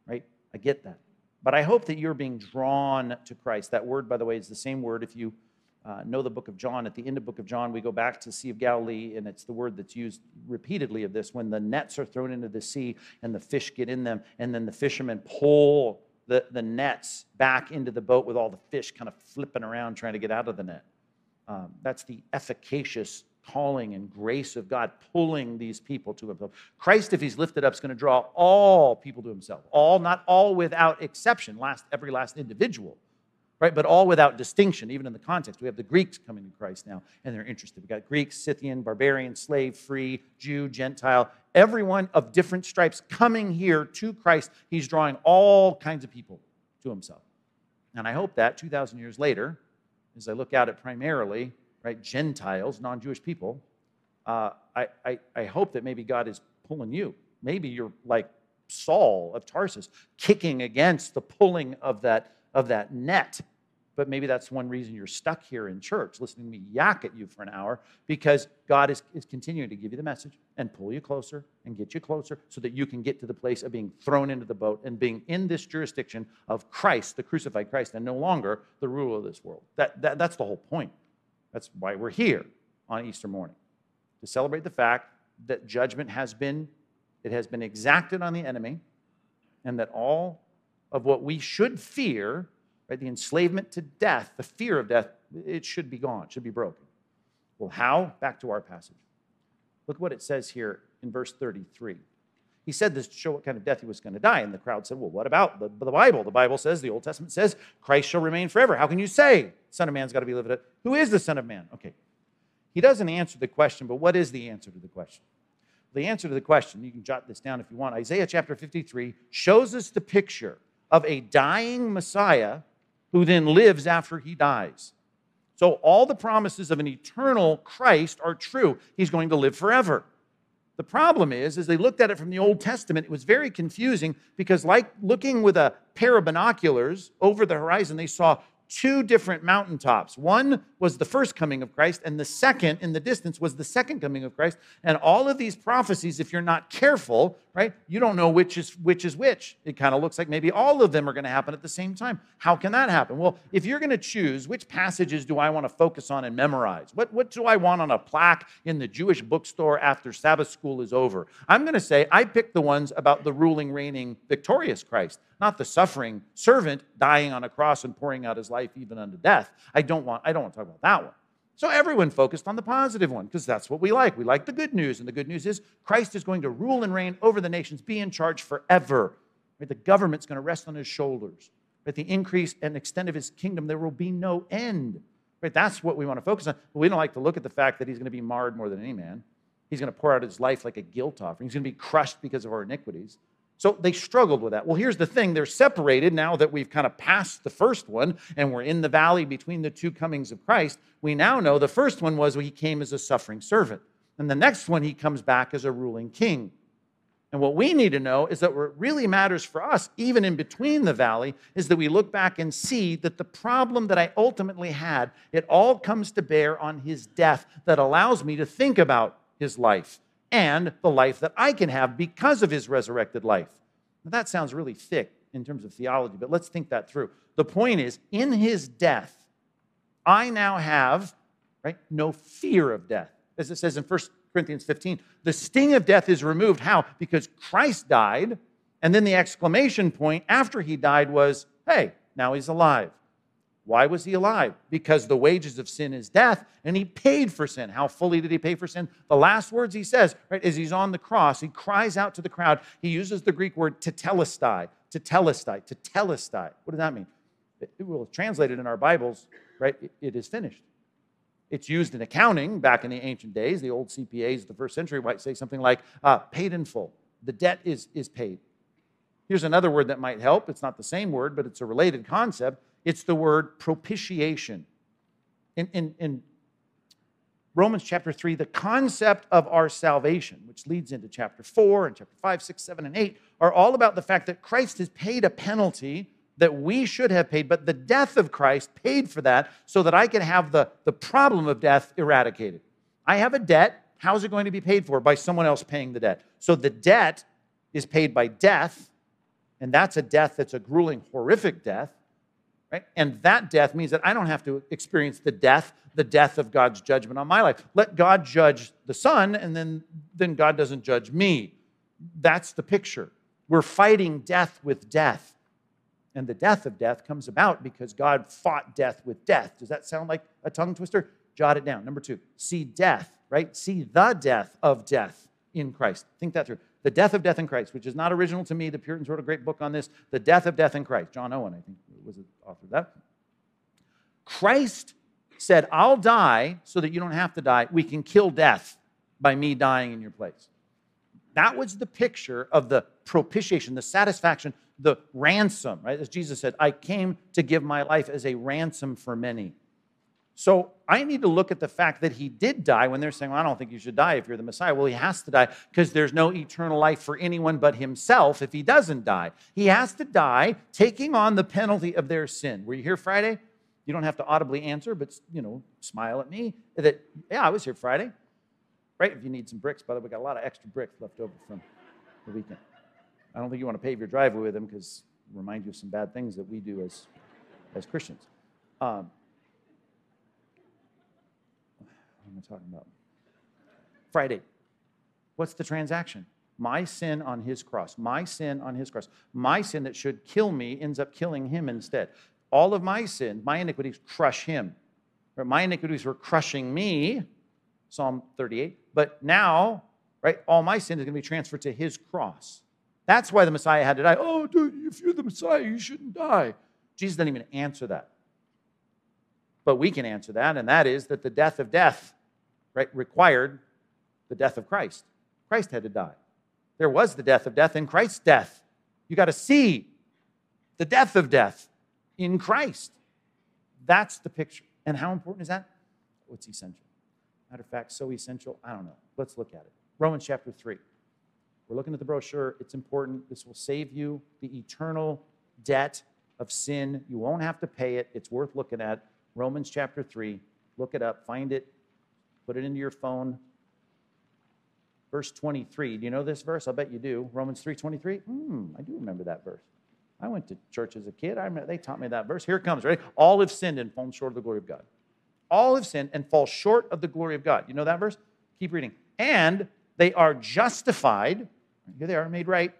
right? I get that. But I hope that you're being drawn to Christ. That word, by the way, is the same word if you uh, know the book of John, at the end of book of John, we go back to the Sea of Galilee, and it's the word that's used repeatedly of this when the nets are thrown into the sea and the fish get in them, and then the fishermen pull the, the nets back into the boat with all the fish kind of flipping around trying to get out of the net. Um, that's the efficacious calling and grace of God pulling these people to himself. Christ, if he's lifted up, is going to draw all people to himself. All, not all without exception, last every last individual right? But all without distinction, even in the context. We have the Greeks coming to Christ now, and they're interested. We've got Greek, Scythian, barbarian, slave, free, Jew, Gentile, everyone of different stripes coming here to Christ. He's drawing all kinds of people to himself. And I hope that 2,000 years later, as I look out at it primarily, right, Gentiles, non Jewish people, uh, I, I, I hope that maybe God is pulling you. Maybe you're like Saul of Tarsus, kicking against the pulling of that of that net but maybe that's one reason you're stuck here in church listening to me yak at you for an hour because God is, is continuing to give you the message and pull you closer and get you closer so that you can get to the place of being thrown into the boat and being in this jurisdiction of Christ, the crucified Christ, and no longer the ruler of this world. That, that, that's the whole point. That's why we're here on Easter morning to celebrate the fact that judgment has been it has been exacted on the enemy and that all of what we should fear right the enslavement to death the fear of death it should be gone should be broken. Well how? Back to our passage. Look what it says here in verse 33 he said this to show what kind of death he was going to die and the crowd said well what about the, the bible the bible says the old testament says christ shall remain forever how can you say son of man's got to be lifted up who is the son of man okay he doesn't answer the question, but what is the answer to the question? The answer to the question, you can jot this down if you want. Isaiah chapter 53 shows us the picture of a dying Messiah who then lives after he dies. So all the promises of an eternal Christ are true. He's going to live forever. The problem is, as they looked at it from the Old Testament, it was very confusing because, like looking with a pair of binoculars over the horizon, they saw two different mountaintops. One was the first coming of Christ, and the second in the distance was the second coming of Christ. And all of these prophecies, if you're not careful, right, you don't know which is which is which. It kind of looks like maybe all of them are going to happen at the same time. How can that happen? Well, if you're going to choose which passages do I want to focus on and memorize, what, what do I want on a plaque in the Jewish bookstore after Sabbath school is over? I'm going to say I picked the ones about the ruling, reigning, victorious Christ not the suffering servant dying on a cross and pouring out his life even unto death. I don't want, I don't want to talk about that one. So everyone focused on the positive one because that's what we like. We like the good news, and the good news is Christ is going to rule and reign over the nations, be in charge forever. Right? The government's going to rest on his shoulders. Right? The increase and extent of his kingdom, there will be no end. Right? That's what we want to focus on. But we don't like to look at the fact that he's going to be marred more than any man. He's going to pour out his life like a guilt offering. He's going to be crushed because of our iniquities. So they struggled with that. Well, here's the thing they're separated now that we've kind of passed the first one and we're in the valley between the two comings of Christ. We now know the first one was he came as a suffering servant, and the next one he comes back as a ruling king. And what we need to know is that what really matters for us, even in between the valley, is that we look back and see that the problem that I ultimately had, it all comes to bear on his death that allows me to think about his life and the life that I can have because of his resurrected life. Now, that sounds really thick in terms of theology, but let's think that through. The point is, in his death, I now have right, no fear of death. As it says in 1 Corinthians 15, the sting of death is removed. How? Because Christ died, and then the exclamation point after he died was, hey, now he's alive. Why was he alive? Because the wages of sin is death, and he paid for sin. How fully did he pay for sin? The last words he says, right, as he's on the cross, he cries out to the crowd. He uses the Greek word tetelestai, tetelestai, tetelestai. What does that mean? It, will translate it in our Bibles, right? It, it is finished. It's used in accounting back in the ancient days. The old CPAs of the first century might say something like uh, paid in full. The debt is, is paid. Here's another word that might help. It's not the same word, but it's a related concept. It's the word propitiation. In, in, in Romans chapter 3, the concept of our salvation, which leads into chapter 4 and chapter 5, 6, 7, and 8, are all about the fact that Christ has paid a penalty that we should have paid, but the death of Christ paid for that so that I can have the, the problem of death eradicated. I have a debt. How's it going to be paid for? By someone else paying the debt. So the debt is paid by death, and that's a death that's a grueling, horrific death. Right? And that death means that I don't have to experience the death, the death of God's judgment on my life. Let God judge the Son, and then, then God doesn't judge me. That's the picture. We're fighting death with death. And the death of death comes about because God fought death with death. Does that sound like a tongue twister? Jot it down. Number two, see death, right? See the death of death in Christ. Think that through. The Death of Death in Christ, which is not original to me. The Puritans wrote a great book on this. The Death of Death in Christ. John Owen, I think, was the author of that. Christ said, I'll die so that you don't have to die. We can kill death by me dying in your place. That was the picture of the propitiation, the satisfaction, the ransom, right? As Jesus said, I came to give my life as a ransom for many. So I need to look at the fact that he did die when they're saying, well, I don't think you should die if you're the Messiah. Well, he has to die because there's no eternal life for anyone but himself if he doesn't die. He has to die taking on the penalty of their sin. Were you here Friday? You don't have to audibly answer, but you know, smile at me. That yeah, I was here Friday. Right? If you need some bricks, by the way, we got a lot of extra bricks left over from the weekend. I don't think you want to pave your driveway with them because remind you of some bad things that we do as as Christians. Um, what am I talking about? Friday. What's the transaction? My sin on his cross. My sin on his cross. My sin that should kill me ends up killing him instead. All of my sin, my iniquities crush him. My iniquities were crushing me, Psalm 38. But now, right, all my sin is going to be transferred to his cross. That's why the Messiah had to die. Oh, dude, if you're the Messiah, you shouldn't die. Jesus didn't even answer that. But we can answer that, and that is that the death of death right, required the death of Christ. Christ had to die. There was the death of death in Christ's death. You got to see the death of death in Christ. That's the picture. And how important is that? Oh, What's essential? Matter of fact, so essential, I don't know. Let's look at it. Romans chapter 3. We're looking at the brochure. It's important. This will save you the eternal debt of sin. You won't have to pay it. It's worth looking at. Romans chapter 3. Look it up, find it, put it into your phone. Verse 23. Do you know this verse? I bet you do. Romans 3:23. Hmm, I do remember that verse. I went to church as a kid. I remember they taught me that verse. Here it comes, right? All have sinned and fallen short of the glory of God. All have sinned and fall short of the glory of God. You know that verse? Keep reading. And they are justified, here they are, made right,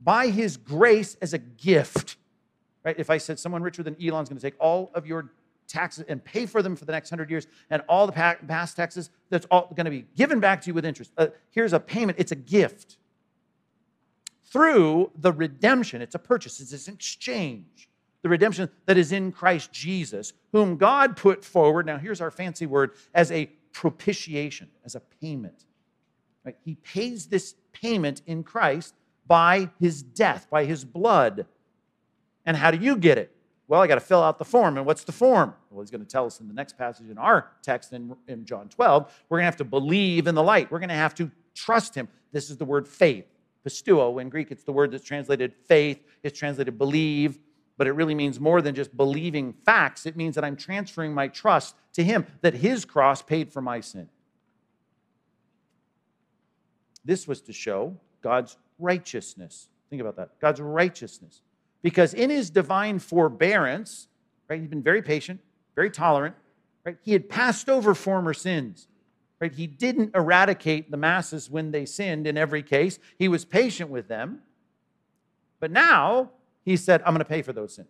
by his grace as a gift. Right? If I said someone richer than Elon's going to take all of your taxes and pay for them for the next hundred years, and all the past taxes, that's all going to be given back to you with interest. Uh, here's a payment, it's a gift. Through the redemption, it's a purchase, it's an exchange. The redemption that is in Christ Jesus, whom God put forward, now here's our fancy word, as a propitiation, as a payment. Right? He pays this payment in Christ by his death, by his blood. And how do you get it? Well, I got to fill out the form. And what's the form? Well, he's going to tell us in the next passage in our text in, in John 12. We're going to have to believe in the light. We're going to have to trust him. This is the word faith. pisteuo In Greek, it's the word that's translated faith. It's translated believe, but it really means more than just believing facts. It means that I'm transferring my trust to him, that his cross paid for my sin. This was to show God's righteousness. Think about that God's righteousness because in his divine forbearance, right, he's been very patient, very tolerant, right? He had passed over former sins. Right? He didn't eradicate the masses when they sinned in every case. He was patient with them. But now he said, I'm going to pay for those sins.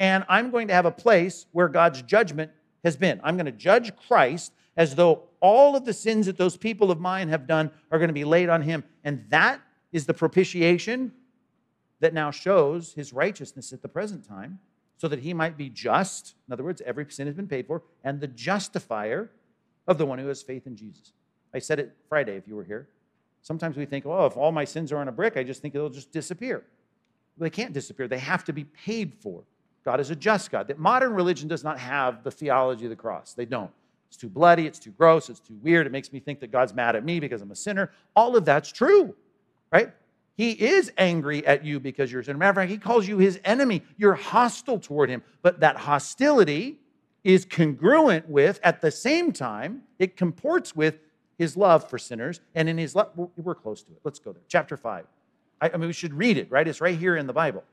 And I'm going to have a place where God's judgment has been. I'm going to judge Christ as though all of the sins that those people of mine have done are going to be laid on him. And that is the propitiation that now shows his righteousness at the present time, so that he might be just. In other words, every sin has been paid for, and the justifier of the one who has faith in Jesus. I said it Friday if you were here. Sometimes we think, oh, if all my sins are on a brick, I just think it'll just disappear. They can't disappear, they have to be paid for. God is a just God. That modern religion does not have the theology of the cross. They don't. It's too bloody, it's too gross, it's too weird. It makes me think that God's mad at me because I'm a sinner. All of that's true, right? He is angry at you because you're a sinner. Matter of fact, he calls you his enemy. You're hostile toward him. But that hostility is congruent with, at the same time, it comports with his love for sinners. And in his love, we're close to it. Let's go there. Chapter 5. I, I mean, we should read it, right? It's right here in the Bible.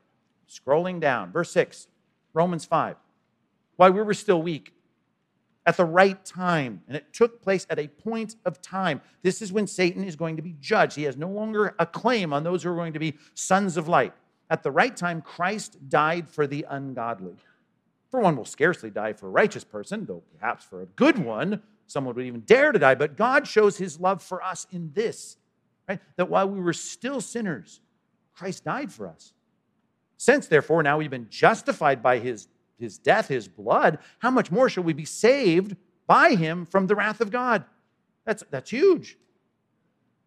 Scrolling down, verse 6, Romans 5. While we were still weak, at the right time. And it took place at a point of time. This is when Satan is going to be judged. He has no longer a claim on those who are going to be sons of light. At the right time, Christ died for the ungodly. For one will scarcely die for a righteous person, though perhaps for a good one, someone would even dare to die. But God shows his love for us in this, right? That while we were still sinners, Christ died for us. Since, therefore, now we've been justified by his his death, his blood, how much more shall we be saved by him from the wrath of God? That's, that's huge.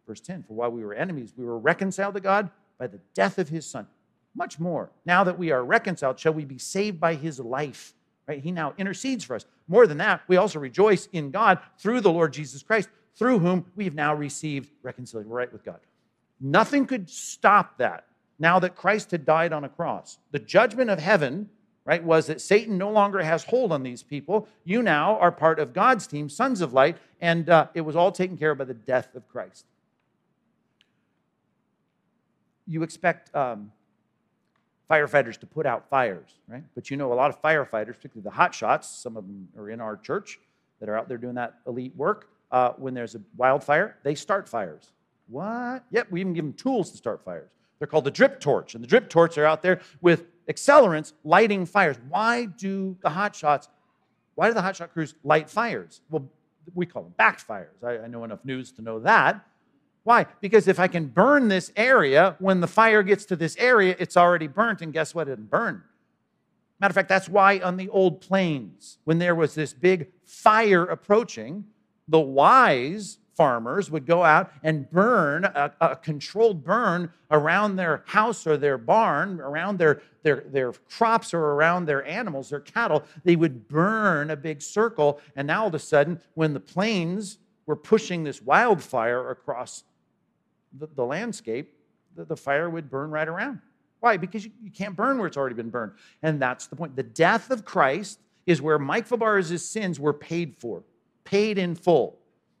Verse 10 For while we were enemies, we were reconciled to God by the death of his son. Much more. Now that we are reconciled, shall we be saved by his life? Right? He now intercedes for us. More than that, we also rejoice in God through the Lord Jesus Christ, through whom we have now received reconciliation right with God. Nothing could stop that now that Christ had died on a cross. The judgment of heaven right, was that Satan no longer has hold on these people. You now are part of God's team, sons of light, and uh, it was all taken care of by the death of Christ. You expect um, firefighters to put out fires, right? But you know, a lot of firefighters, particularly the hot shots, some of them are in our church that are out there doing that elite work. Uh, when there's a wildfire, they start fires. What? Yep, we even give them tools to start fires. They're called the drip torch, and the drip torch are out there with accelerants lighting fires. Why do the hot shots, why do the hot shot crews light fires? Well, we call them backfires. I, I know enough news to know that. Why? Because if I can burn this area, when the fire gets to this area, it's already burnt, and guess what? It burned. Matter of fact, that's why on the old plains, when there was this big fire approaching, the wise farmers would go out and burn a, a, controlled burn around their house or their barn, around their, their, their crops or around their animals, their cattle. They would burn a big circle. And now all of a sudden, when the plains were pushing this wildfire across the, the landscape, the, the, fire would burn right around. Why? Because you, you can't burn where it's already been burned. And that's the point. The death of Christ is where Mike Fabarez's sins were paid for, paid in full.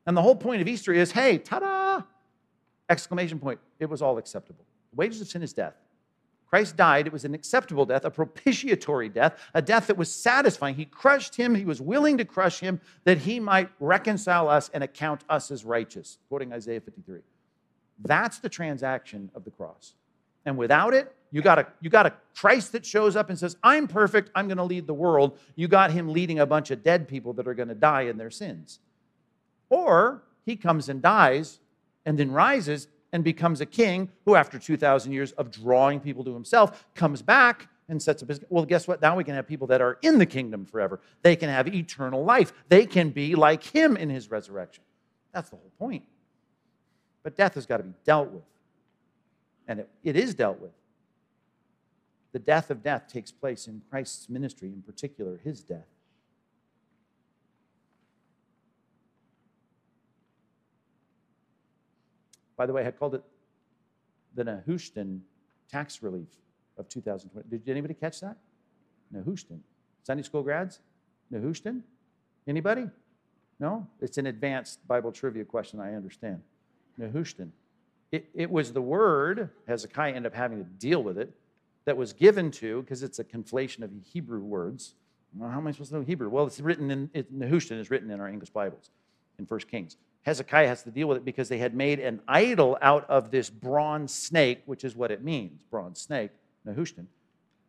And the whole point of Easter is hey, ta da! Exclamation point. It was all acceptable. The wages of sin is death. Christ died. It was an acceptable death, a propitiatory death, a death that was satisfying. He crushed him. He was willing to crush him that he might reconcile us and account us as righteous, quoting Isaiah 53. That's the transaction of the cross. And without it, you got a you got a Christ that shows up and says, "I'm perfect. I'm going to lead the world." You got him leading a bunch of dead people that are going to die in their sins. Or he comes and dies and then rises and becomes a king who, after 2,000 years of drawing people to himself, comes back and sets up his. Well, guess what? Now we can have people that are in the kingdom forever. They can have eternal life. They can be like him in his resurrection. That's the whole point. But death has got to be dealt with. And it, it is dealt with. The death of death takes place in Christ's ministry, in particular, his death. By the way, I called it the Nehushtan tax relief of 2020. Did anybody catch that? Nehushtan. Sunday school grads? Nehushtan? Anybody? No? It's an advanced Bible trivia question, I understand. Nehushtan. It, it was the word, Hezekiah ended up having to deal with it, that was given to, because it's a conflation of Hebrew words. Well, how am I supposed to know Hebrew? Well, it's written in, it, Nehushtan is written in our English Bibles in First Kings. Hezekiah has to deal with it because they had made an idol out of this bronze snake, which is what it means bronze snake, Nehushtan.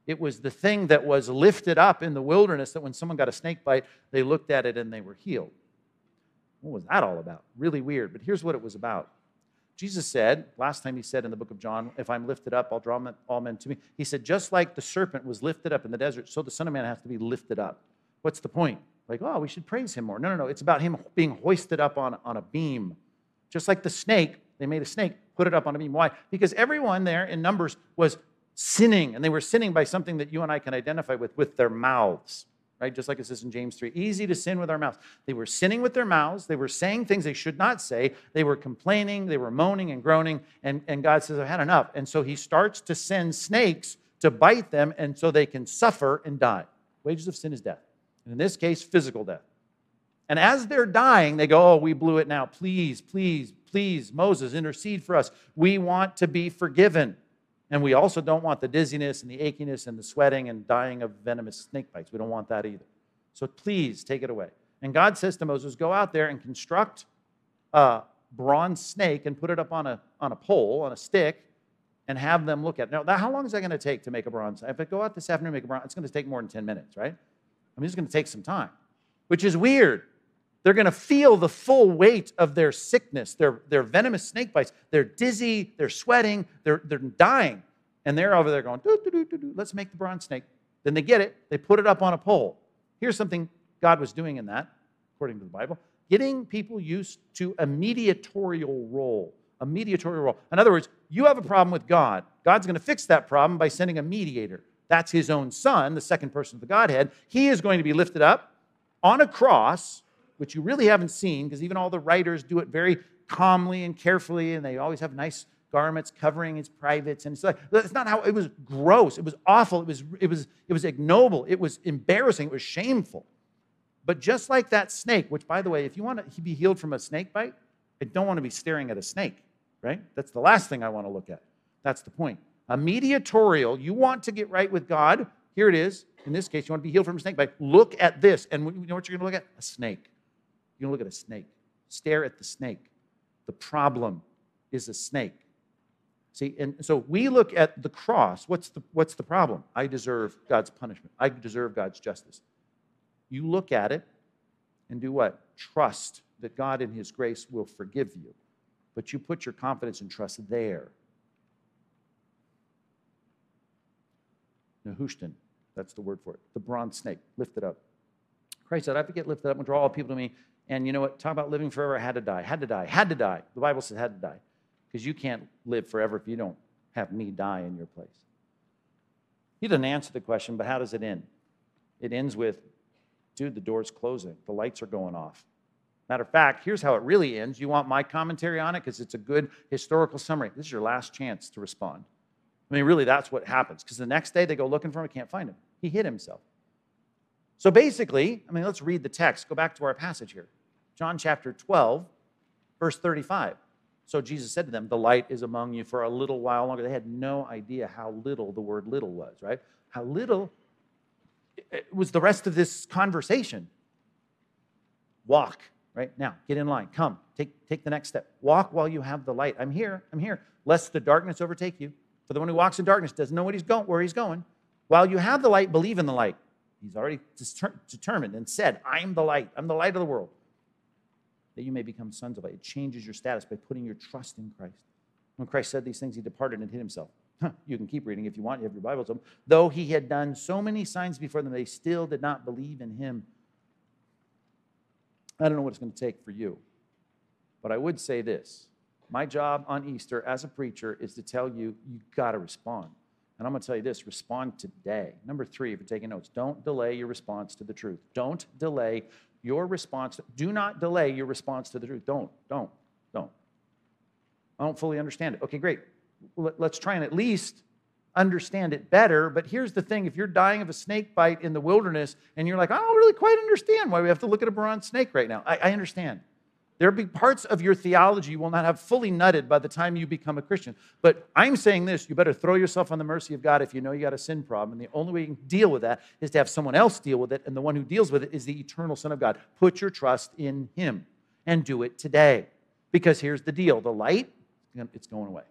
It was the thing that was lifted up in the wilderness that when someone got a snake bite, they looked at it and they were healed. What was that all about? Really weird, but here's what it was about. Jesus said, last time he said in the book of John, if I'm lifted up, I'll draw all men to me. He said, just like the serpent was lifted up in the desert, so the Son of Man has to be lifted up. What's the point? Like, oh, we should praise him more. No, no, no. It's about him being hoisted up on, on a beam. Just like the snake, they made a snake, put it up on a beam. Why? Because everyone there in Numbers was sinning, and they were sinning by something that you and I can identify with, with their mouths, right? Just like it says in James 3 easy to sin with our mouths. They were sinning with their mouths. They were saying things they should not say. They were complaining. They were moaning and groaning. And, and God says, I've had enough. And so he starts to send snakes to bite them, and so they can suffer and die. Wages of sin is death in this case, physical death. And as they're dying, they go, Oh, we blew it now. Please, please, please, Moses, intercede for us. We want to be forgiven. And we also don't want the dizziness and the achiness and the sweating and dying of venomous snake bites. We don't want that either. So please take it away. And God says to Moses, Go out there and construct a bronze snake and put it up on a, on a pole, on a stick, and have them look at it. Now, how long is that going to take to make a bronze? If I go out this afternoon and make a bronze, it's going to take more than 10 minutes, right? I mean, it's going to take some time, which is weird. They're going to feel the full weight of their sickness, their, their venomous snake bites. They're dizzy, they're sweating, they're, they're dying. And they're over there going, doo, doo, doo, let's make the bronze snake. Then they get it, they put it up on a pole. Here's something God was doing in that, according to the Bible getting people used to a mediatorial role. A mediatorial role. In other words, you have a problem with God. God's going to fix that problem by sending a mediator. That's his own son, the second person of the Godhead. He is going to be lifted up on a cross, which you really haven't seen because even all the writers do it very calmly and carefully, and they always have nice garments covering his privates. And it's like, that's not how it was gross. It was awful. It was, it was, it was ignoble. It was embarrassing. It was shameful. But just like that snake, which, by the way, if you want to be healed from a snake bite, I don't want to be staring at a snake, right? That's the last thing I want to look at. That's the point. A mediatorial, you want to get right with God. Here it is. In this case, you want to be healed from a snake bite. Look at this. And you know what you're going to look at? A snake. You're going to look at a snake. Stare at the snake. The problem is a snake. See, and so we look at the cross. What's the, what's the problem? I deserve God's punishment. I deserve God's justice. You look at it and do what? Trust that God in His grace will forgive you. But you put your confidence and trust there. Nehushtan, that's the word for it. The bronze snake, lifted up. Christ said, I have to get lifted up and draw all people to me. And you know what? Talk about living forever. I had to die. Had to die. Had to die. The Bible says had to die. Because you can't live forever if you don't have me die in your place. He doesn't answer the question, but how does it end? It ends with, dude, the door's closing. The lights are going off. Matter of fact, here's how it really ends. You want my commentary on it because it's a good historical summary. This is your last chance to respond. I mean, really, that's what happens. Because the next day they go looking for him, can't find him. He hid himself. So basically, I mean, let's read the text. Go back to our passage here. John chapter 12, verse 35. So Jesus said to them, The light is among you for a little while longer. They had no idea how little the word little was, right? How little was the rest of this conversation. Walk, right? Now, get in line. Come, take, take the next step. Walk while you have the light. I'm here, I'm here. Lest the darkness overtake you. For the one who walks in darkness doesn't know what he's going, where he's going. While you have the light, believe in the light. He's already determined and said, I'm the light. I'm the light of the world that you may become sons of light. It changes your status by putting your trust in Christ. When Christ said these things, he departed and hid himself. Huh, you can keep reading if you want. You have your Bibles open. Though he had done so many signs before them, they still did not believe in him. I don't know what it's going to take for you, but I would say this. My job on Easter as a preacher is to tell you, you got to respond. And I'm going to tell you this respond today. Number three, if you're taking notes, don't delay your response to the truth. Don't delay your response. Do not delay your response to the truth. Don't, don't, don't. I don't fully understand it. Okay, great. Let's try and at least understand it better. But here's the thing if you're dying of a snake bite in the wilderness and you're like, I don't really quite understand why we have to look at a bronze snake right now, I, I understand. There'll be parts of your theology you will not have fully nutted by the time you become a Christian. But I'm saying this you better throw yourself on the mercy of God if you know you got a sin problem. And the only way you can deal with that is to have someone else deal with it. And the one who deals with it is the eternal Son of God. Put your trust in Him and do it today. Because here's the deal the light, it's going away.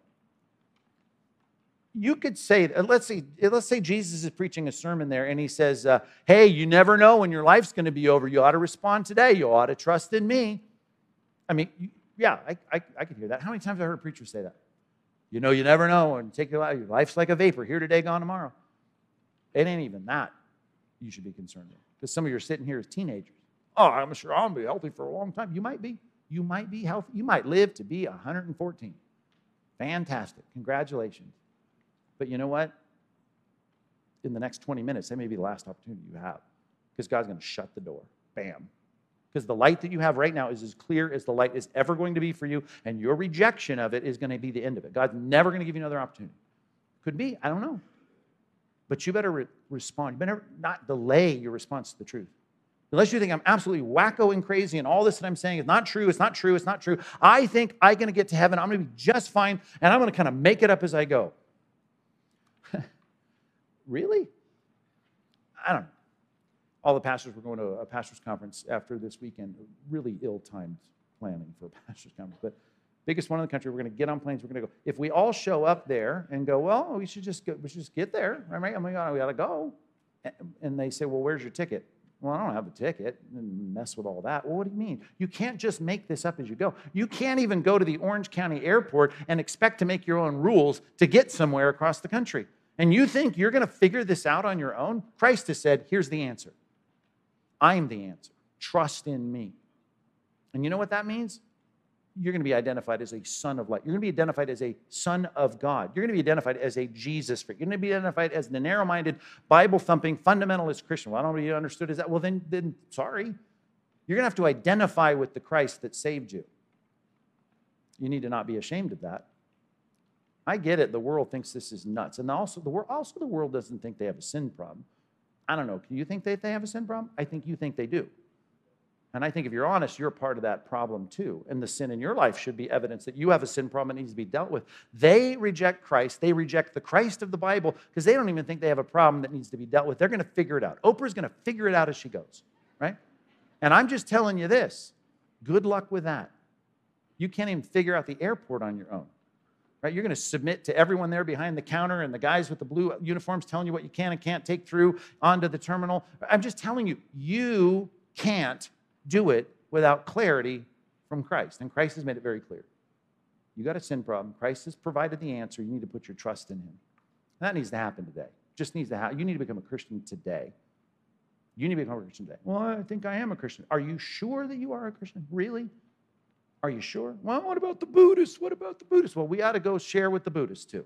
You could say, let's say, let's say Jesus is preaching a sermon there and he says, uh, Hey, you never know when your life's going to be over. You ought to respond today. You ought to trust in me. I mean, yeah, I, I, I could hear that. How many times have I heard preachers say that? You know, you never know, and take your life. Life's like a vapor, here today, gone tomorrow. It ain't even that you should be concerned with. Because some of you are sitting here as teenagers. Oh, I'm sure I'll be healthy for a long time. You might be. You might be healthy. You might live to be 114. Fantastic. Congratulations. But you know what? In the next 20 minutes, that may be the last opportunity you have because God's going to shut the door. Bam because the light that you have right now is as clear as the light is ever going to be for you, and your rejection of it is going to be the end of it. God's never going to give you another opportunity. Could be, I don't know. But you better re- respond. You better not delay your response to the truth. Unless you think I'm absolutely wacko and crazy and all this that I'm saying is not true, it's not true, it's not true. I think I'm going to get to heaven, I'm going to be just fine, and I'm going to kind of make it up as I go. really? I don't know all the pastors were going to a pastor's conference after this weekend. Really ill-timed planning for a pastor's conference, but biggest one in the country. We're going to get on planes. We're going to go. If we all show up there and go, well, we should just go, we should just get there, right? Oh my God, we got to go. And they say, well, where's your ticket? Well, I don't have a ticket mess with all that. Well, what do you mean? You can't just make this up as you go. You can't even go to the Orange County airport and expect to make your own rules to get somewhere across the country. And you think you're going to figure this out on your own? Christ has said, here's the answer I'm the answer. Trust in me. And you know what that means? You're going to be identified as a son of light. You're going to be identified as a son of God. You're going to be identified as a Jesus freak. You're going to be identified as the narrow minded, Bible thumping, fundamentalist Christian. Well, I don't you understood as that. Well, then, then sorry. You're going to have to identify with the Christ that saved you. You need to not be ashamed of that. I get it. The world thinks this is nuts. And also the, world, also, the world doesn't think they have a sin problem. I don't know. You think that they have a sin problem? I think you think they do. And I think if you're honest, you're part of that problem too. And the sin in your life should be evidence that you have a sin problem that needs to be dealt with. They reject Christ. They reject the Christ of the Bible because they don't even think they have a problem that needs to be dealt with. They're going to figure it out. Oprah's going to figure it out as she goes, right? And I'm just telling you this good luck with that. You can't even figure out the airport on your own. Right? You're going to submit to everyone there behind the counter and the guys with the blue uniforms telling you what you can and can't take through onto the terminal. I'm just telling you, you can't do it without clarity from Christ. And Christ has made it very clear. You got a sin problem. Christ has provided the answer. You need to put your trust in him. that needs to happen today. Just needs to happen. You need to become a Christian today. You need to become a Christian today. Well, I think I am a Christian. Are you sure that you are a Christian? Really? Are you sure? Well, what about the Buddhists? What about the Buddhists? Well, we ought to go share with the Buddhists too,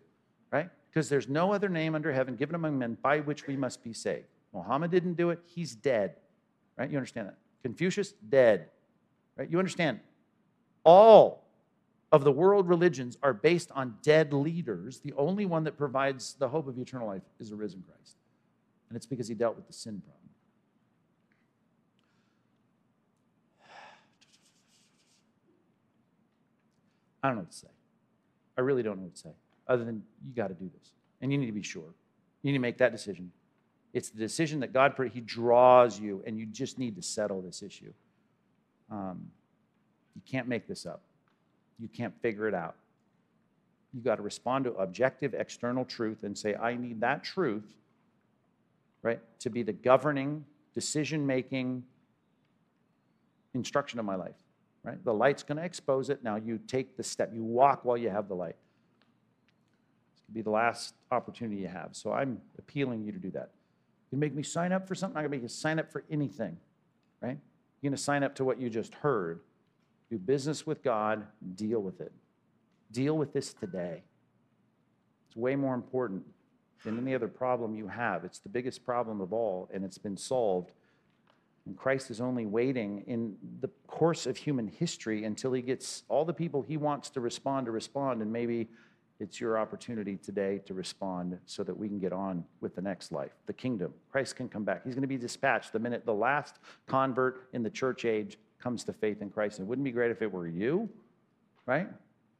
right? Because there's no other name under heaven given among men by which we must be saved. Muhammad didn't do it, he's dead, right? You understand that? Confucius, dead, right? You understand? All of the world religions are based on dead leaders. The only one that provides the hope of eternal life is a risen Christ. And it's because he dealt with the sin problem. I don't know what to say. I really don't know what to say, other than you got to do this. And you need to be sure. You need to make that decision. It's the decision that God, He draws you, and you just need to settle this issue. Um, you can't make this up, you can't figure it out. You got to respond to objective external truth and say, I need that truth, right, to be the governing, decision making instruction of my life right? The light's going to expose it. Now you take the step, you walk while you have the light. This could be the last opportunity you have. So I'm appealing you to do that. You make me sign up for something, I'm going to make you sign up for anything, right? You're going to sign up to what you just heard. Do business with God, deal with it. Deal with this today. It's way more important than any other problem you have. It's the biggest problem of all, and it's been solved and Christ is only waiting in the course of human history until he gets all the people he wants to respond to respond. And maybe it's your opportunity today to respond so that we can get on with the next life, the kingdom. Christ can come back. He's going to be dispatched the minute the last convert in the church age comes to faith in Christ. And it wouldn't be great if it were you, right?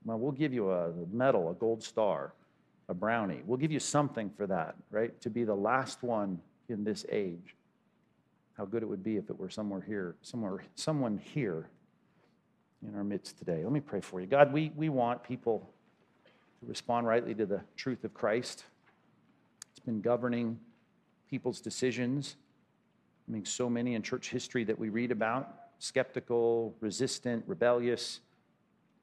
Well, we'll give you a medal, a gold star, a brownie. We'll give you something for that, right? To be the last one in this age how good it would be if it were somewhere here, somewhere, someone here in our midst today. Let me pray for you. God, we, we want people to respond rightly to the truth of Christ. It's been governing people's decisions. I mean, so many in church history that we read about skeptical, resistant, rebellious,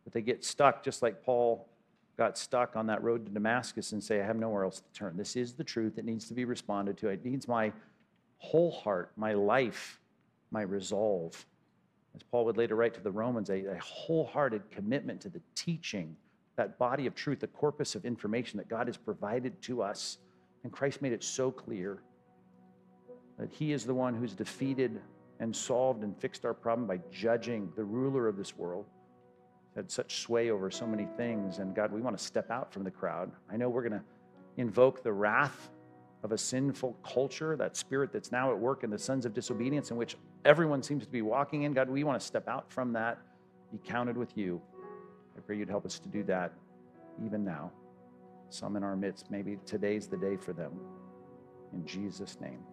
but they get stuck just like Paul got stuck on that road to Damascus and say, I have nowhere else to turn. This is the truth. It needs to be responded to. It needs my whole heart, my life, my resolve. As Paul would later write to the Romans, a, a wholehearted commitment to the teaching, that body of truth, the corpus of information that God has provided to us. And Christ made it so clear that He is the one who's defeated and solved and fixed our problem by judging the ruler of this world. Had such sway over so many things. And God, we want to step out from the crowd. I know we're going to invoke the wrath of a sinful culture, that spirit that's now at work in the sons of disobedience, in which everyone seems to be walking in. God, we want to step out from that, be counted with you. I pray you'd help us to do that even now. Some in our midst, maybe today's the day for them. In Jesus' name.